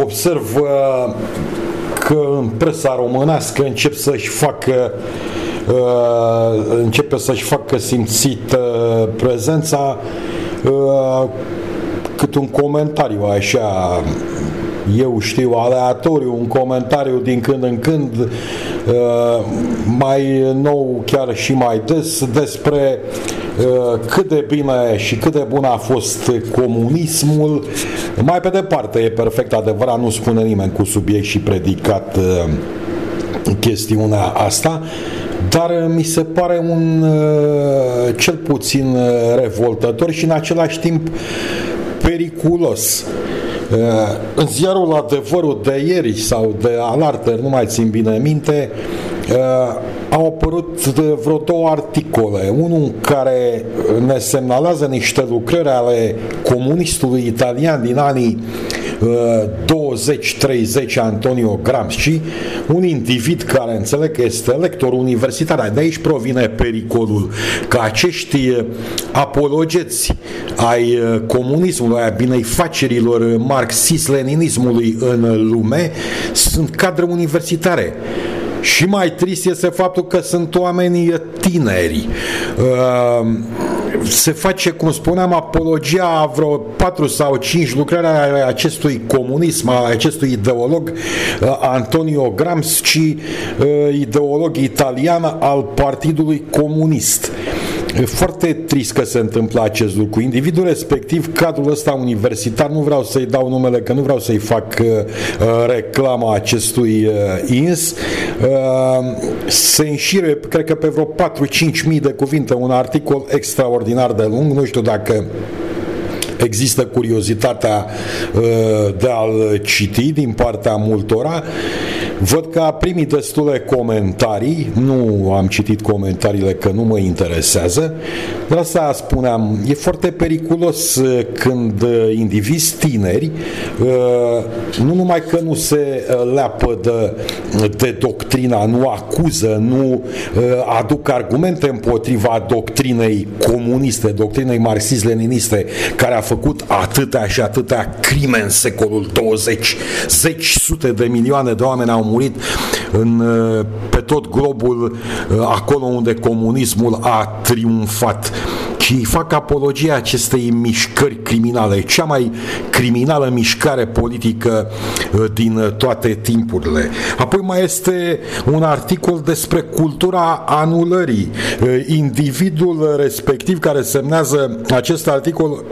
observ că în presa românească încep să-și facă începe să-și facă simțită prezența cât un comentariu așa eu știu, aleatoriu, un comentariu din când în când, uh, mai nou, chiar și mai des, despre uh, cât de bine și cât de bun a fost comunismul. Mai pe departe, e perfect adevărat, nu spune nimeni cu subiect și predicat uh, chestiunea asta, dar mi se pare un cel puțin revoltător și în același timp periculos. Uh, în ziarul Adevărul de ieri sau de alarter, nu mai țin bine minte, uh, au apărut vreo două articole. Unul care ne semnalează niște lucrări ale comunistului italian din anii 20-30 Antonio Gramsci, un individ care înțeleg că este lector universitar. De aici provine pericolul că acești apologeți ai comunismului, ai bineifacerilor marxist-leninismului în lume sunt cadre universitare. Și mai trist este faptul că sunt oameni tineri. Uh, se face, cum spuneam, apologia a vreo 4 sau 5 lucrări ale acestui comunism, a acestui ideolog uh, Antonio Gramsci, uh, ideolog italian al Partidului Comunist. E foarte trist că se întâmplă acest lucru. Individul respectiv, cadrul ăsta universitar, nu vreau să-i dau numele, că nu vreau să-i fac uh, uh reclama acestui uh, ins, uh, se înșire, cred că pe vreo 4-5 mii de cuvinte, un articol extraordinar de lung, nu știu dacă există curiozitatea uh, de a-l citi din partea multora Văd că a primit destule comentarii, nu am citit comentariile că nu mă interesează, dar asta spuneam, e foarte periculos uh, când uh, indivizi tineri uh, nu numai că nu se leapă de, de doctrina, nu acuză, nu aduc argumente împotriva doctrinei comuniste, doctrinei marxist-leniniste, care a făcut atâtea și atâtea crime în secolul 20, zeci sute de milioane de oameni au murit în, pe tot globul acolo unde comunismul a triumfat și fac apologia acestei mișcări criminale, cea mai criminală mișcare politică din toate timpurile. Apoi mai este un articol despre cultura anulării. Individul respectiv care semnează acest articol,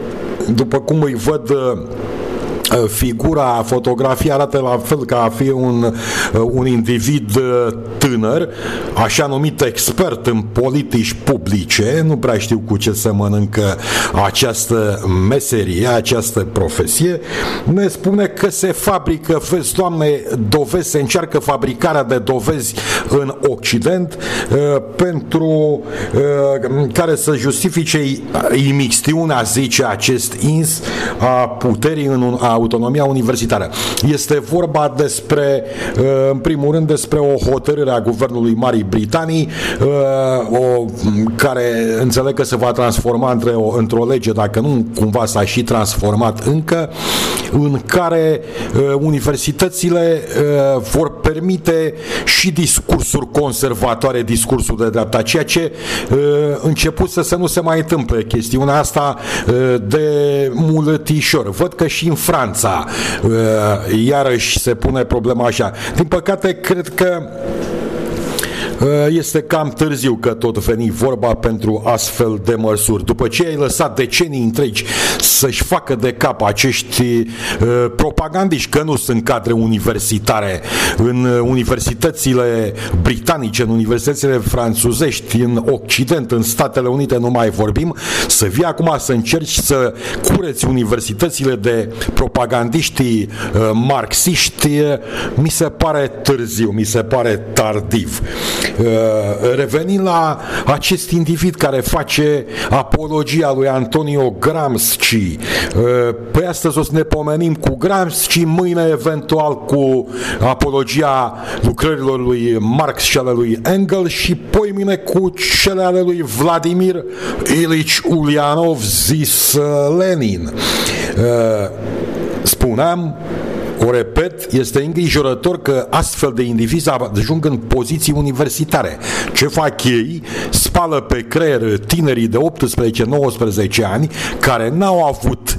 după cum îi văd Uh, figura, fotografia arată la fel ca a fi un, uh, un individ uh, tânăr, așa numit expert în politici publice, nu prea știu cu ce se mănâncă această meserie, această profesie, ne spune că se fabrică, vezi, doamne, dovezi, se încearcă fabricarea de dovezi în Occident pentru care să justifice imixtiunea, zice acest ins, a puterii în a autonomia universitară. Este vorba despre, uh, în primul rând, despre o hotărâre a Guvernului Marii Britanii, uh, o, care înțeleg că se va transforma între o, într-o lege, dacă nu cumva s-a și transformat încă, în care uh, universitățile vor permite și discursuri conservatoare, discursul de dreapta, ceea ce început să, să nu se mai întâmple chestiunea asta de mulătișor. Văd că și în Franța Franța. Uh, iarăși se pune problema așa. Din păcate, cred că Uh, este cam târziu că tot veni vorba pentru astfel de măsuri. După ce ai lăsat decenii întregi să-și facă de cap acești uh, propagandiști, că nu sunt cadre universitare în universitățile britanice, în universitățile franțuzești, în Occident, în Statele Unite, nu mai vorbim, să vii acum să încerci să cureți universitățile de propagandiști uh, marxiști, mi se pare târziu, mi se pare tardiv. Uh, revenind la acest individ care face apologia lui Antonio Gramsci. Uh, pe astăzi o să ne pomenim cu Gramsci, mâine eventual cu apologia lucrărilor lui Marx și ale lui Engels și poi mine cu cele ale lui Vladimir Ilich Ulianov zis uh, Lenin. Spuneam o repet, este îngrijorător că astfel de indivizi ajung în poziții universitare. Ce fac ei? Spală pe creier tinerii de 18-19 ani care n-au avut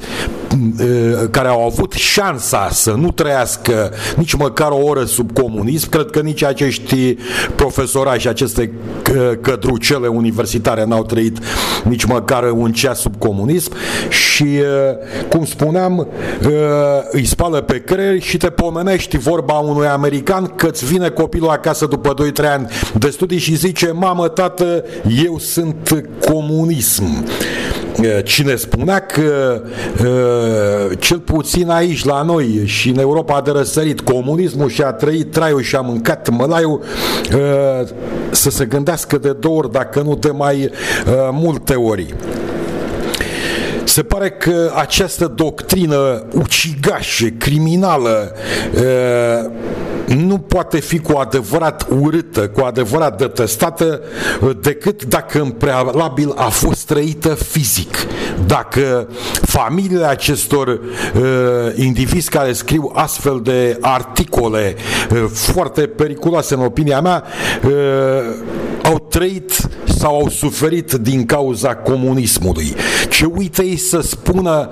care au avut șansa să nu trăiască nici măcar o oră sub comunism, cred că nici acești profesorași, aceste cădrucele universitare n-au trăit nici măcar un ceas sub comunism și, cum spuneam, îi spală pe creier și te pomenești vorba unui american că îți vine copilul acasă după 2-3 ani de studii și zice, mamă, tată, eu sunt comunism. Cine spunea că cel puțin aici la noi și în Europa de răsărit comunismul și-a trăit traiul și a mâncat mălaiul să se gândească de două ori dacă nu de mai multe ori. Se pare că această doctrină ucigașă, criminală, nu poate fi cu adevărat urâtă, cu adevărat detestată, decât dacă în prealabil a fost trăită fizic. Dacă familiile acestor uh, indivizi care scriu astfel de articole uh, foarte periculoase în opinia mea, uh, au trăit sau au suferit din cauza comunismului. Ce uită ei să spună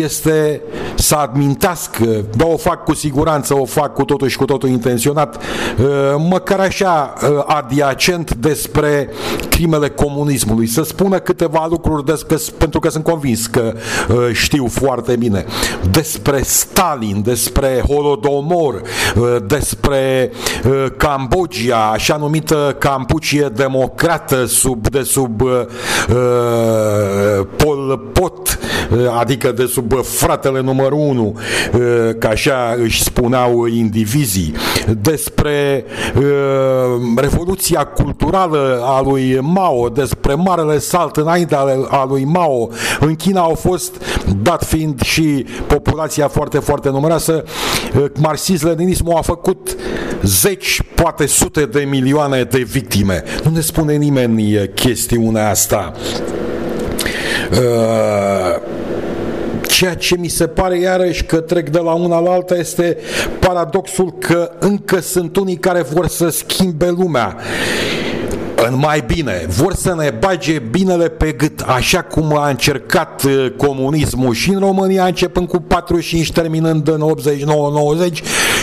este să admintească, dar o fac cu siguranță, o fac cu totul și cu totul intenționat, uh, măcar așa uh, adiacent despre crimele comunismului, să spună câteva lucruri despre, pentru că sunt convins că uh, știu foarte bine despre Stalin, despre Holodomor, despre Cambodgia, așa numită Campucie democrată sub, de sub uh, Pol Pot, adică de sub fratele numărul 1, uh, ca așa își spuneau indivizii, despre uh, revoluția culturală a lui Mao, despre marele salt înainte a lui Mao. În China au fost, dat fiind și populația foarte, foarte numeroasă, uh, marxism-leninismul a făcut zeci, poate sute de milioane de victime. Nu ne spune nimeni chestiunea asta. Uh, ceea ce mi se pare iarăși că trec de la una la alta este paradoxul că încă sunt unii care vor să schimbe lumea în mai bine, vor să ne bage binele pe gât, așa cum a încercat uh, comunismul și în România, începând cu 45, terminând în 89-90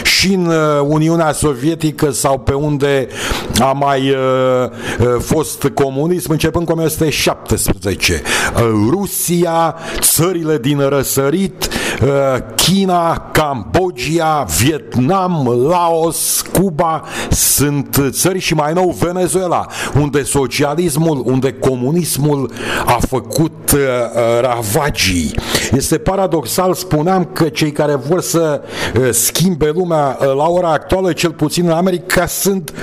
și în uh, Uniunea Sovietică sau pe unde a mai uh, fost comunism, începând cu 1917. Rusia, țările din răsărit, China, Cambodgia, Vietnam, Laos, Cuba, sunt țări și mai nou Venezuela unde socialismul, unde comunismul a făcut uh, uh, ravagii. Este paradoxal, spuneam că cei care vor să uh, schimbe lumea uh, la ora actuală, cel puțin în America, sunt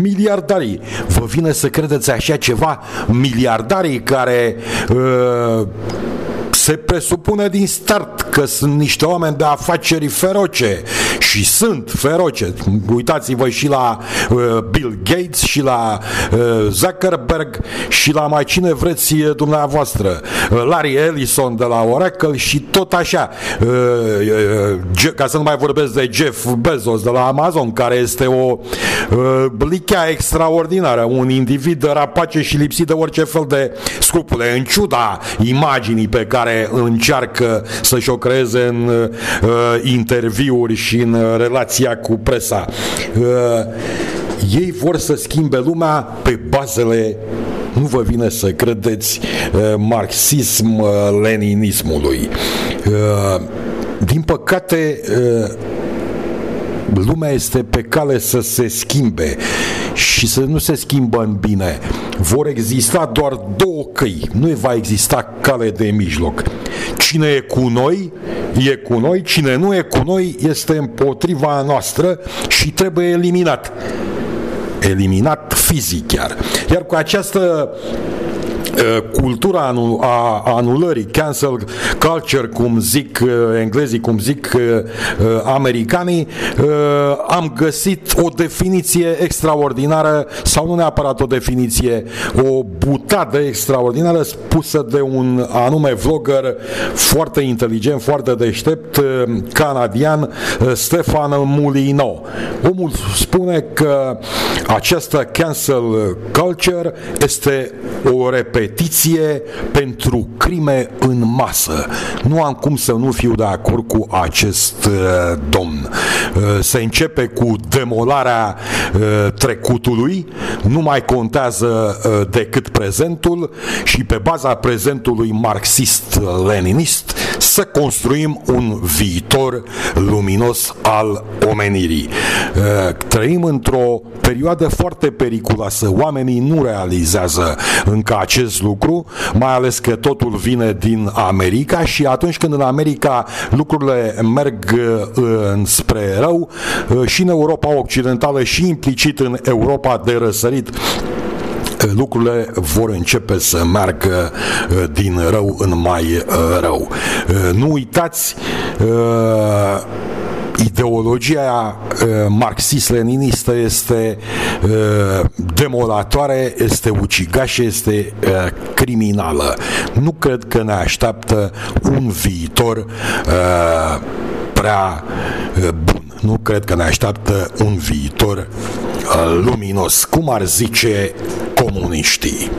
miliardarii. Vă vine să credeți așa ceva? Miliardarii care uh, se presupune din start că sunt niște oameni de afaceri feroce și sunt feroce. Uitați-vă și la uh, Bill Gates și la uh, Zuckerberg și la mai cine vreți dumneavoastră. Uh, Larry Ellison de la Oracle și tot așa. Uh, uh, ca să nu mai vorbesc de Jeff Bezos de la Amazon, care este o uh, blichea extraordinară, un individ rapace și lipsit de orice fel de scrupule, în ciuda imaginii pe care încearcă să-și o creeze în uh, interviuri și în uh, relația cu presa. Uh, ei vor să schimbe lumea pe bazele nu vă vine să credeți uh, marxism-leninismului. Uh, din păcate, uh, lumea este pe cale să se schimbe și să nu se schimbă în bine. Vor exista doar două căi, nu va exista cale de mijloc. Cine e cu noi, e cu noi, cine nu e cu noi, este împotriva noastră și trebuie eliminat. Eliminat fizic chiar. Iar cu această Uh, cultura anu- a anulării, cancel culture, cum zic uh, englezii, cum zic uh, americanii, am găsit o definiție extraordinară sau nu neapărat o definiție, o butadă extraordinară spusă de un anume vlogger foarte inteligent, foarte deștept, canadian, Stefan Mulino. Omul spune că această cancel culture este o repetiție competiție pentru crime în masă. Nu am cum să nu fiu de acord cu acest uh, domn. Uh, se începe cu demolarea uh, trecutului, nu mai contează uh, decât prezentul și pe baza prezentului marxist-leninist să construim un viitor luminos al omenirii. Uh, trăim într-o perioadă foarte periculoasă. Oamenii nu realizează încă acest lucru, mai ales că totul vine din America și atunci când în America lucrurile merg uh, spre rău, uh, și în Europa Occidentală și implicit în Europa de răsărit, lucrurile vor începe să meargă din rău în mai rău. Nu uitați ideologia uh, marxist-leninistă este uh, demolatoare, este ucigașă, este uh, criminală. Nu cred că ne așteaptă un viitor uh, prea uh, bun. Nu cred că ne așteaptă un viitor uh, luminos, cum ar zice comuniștii.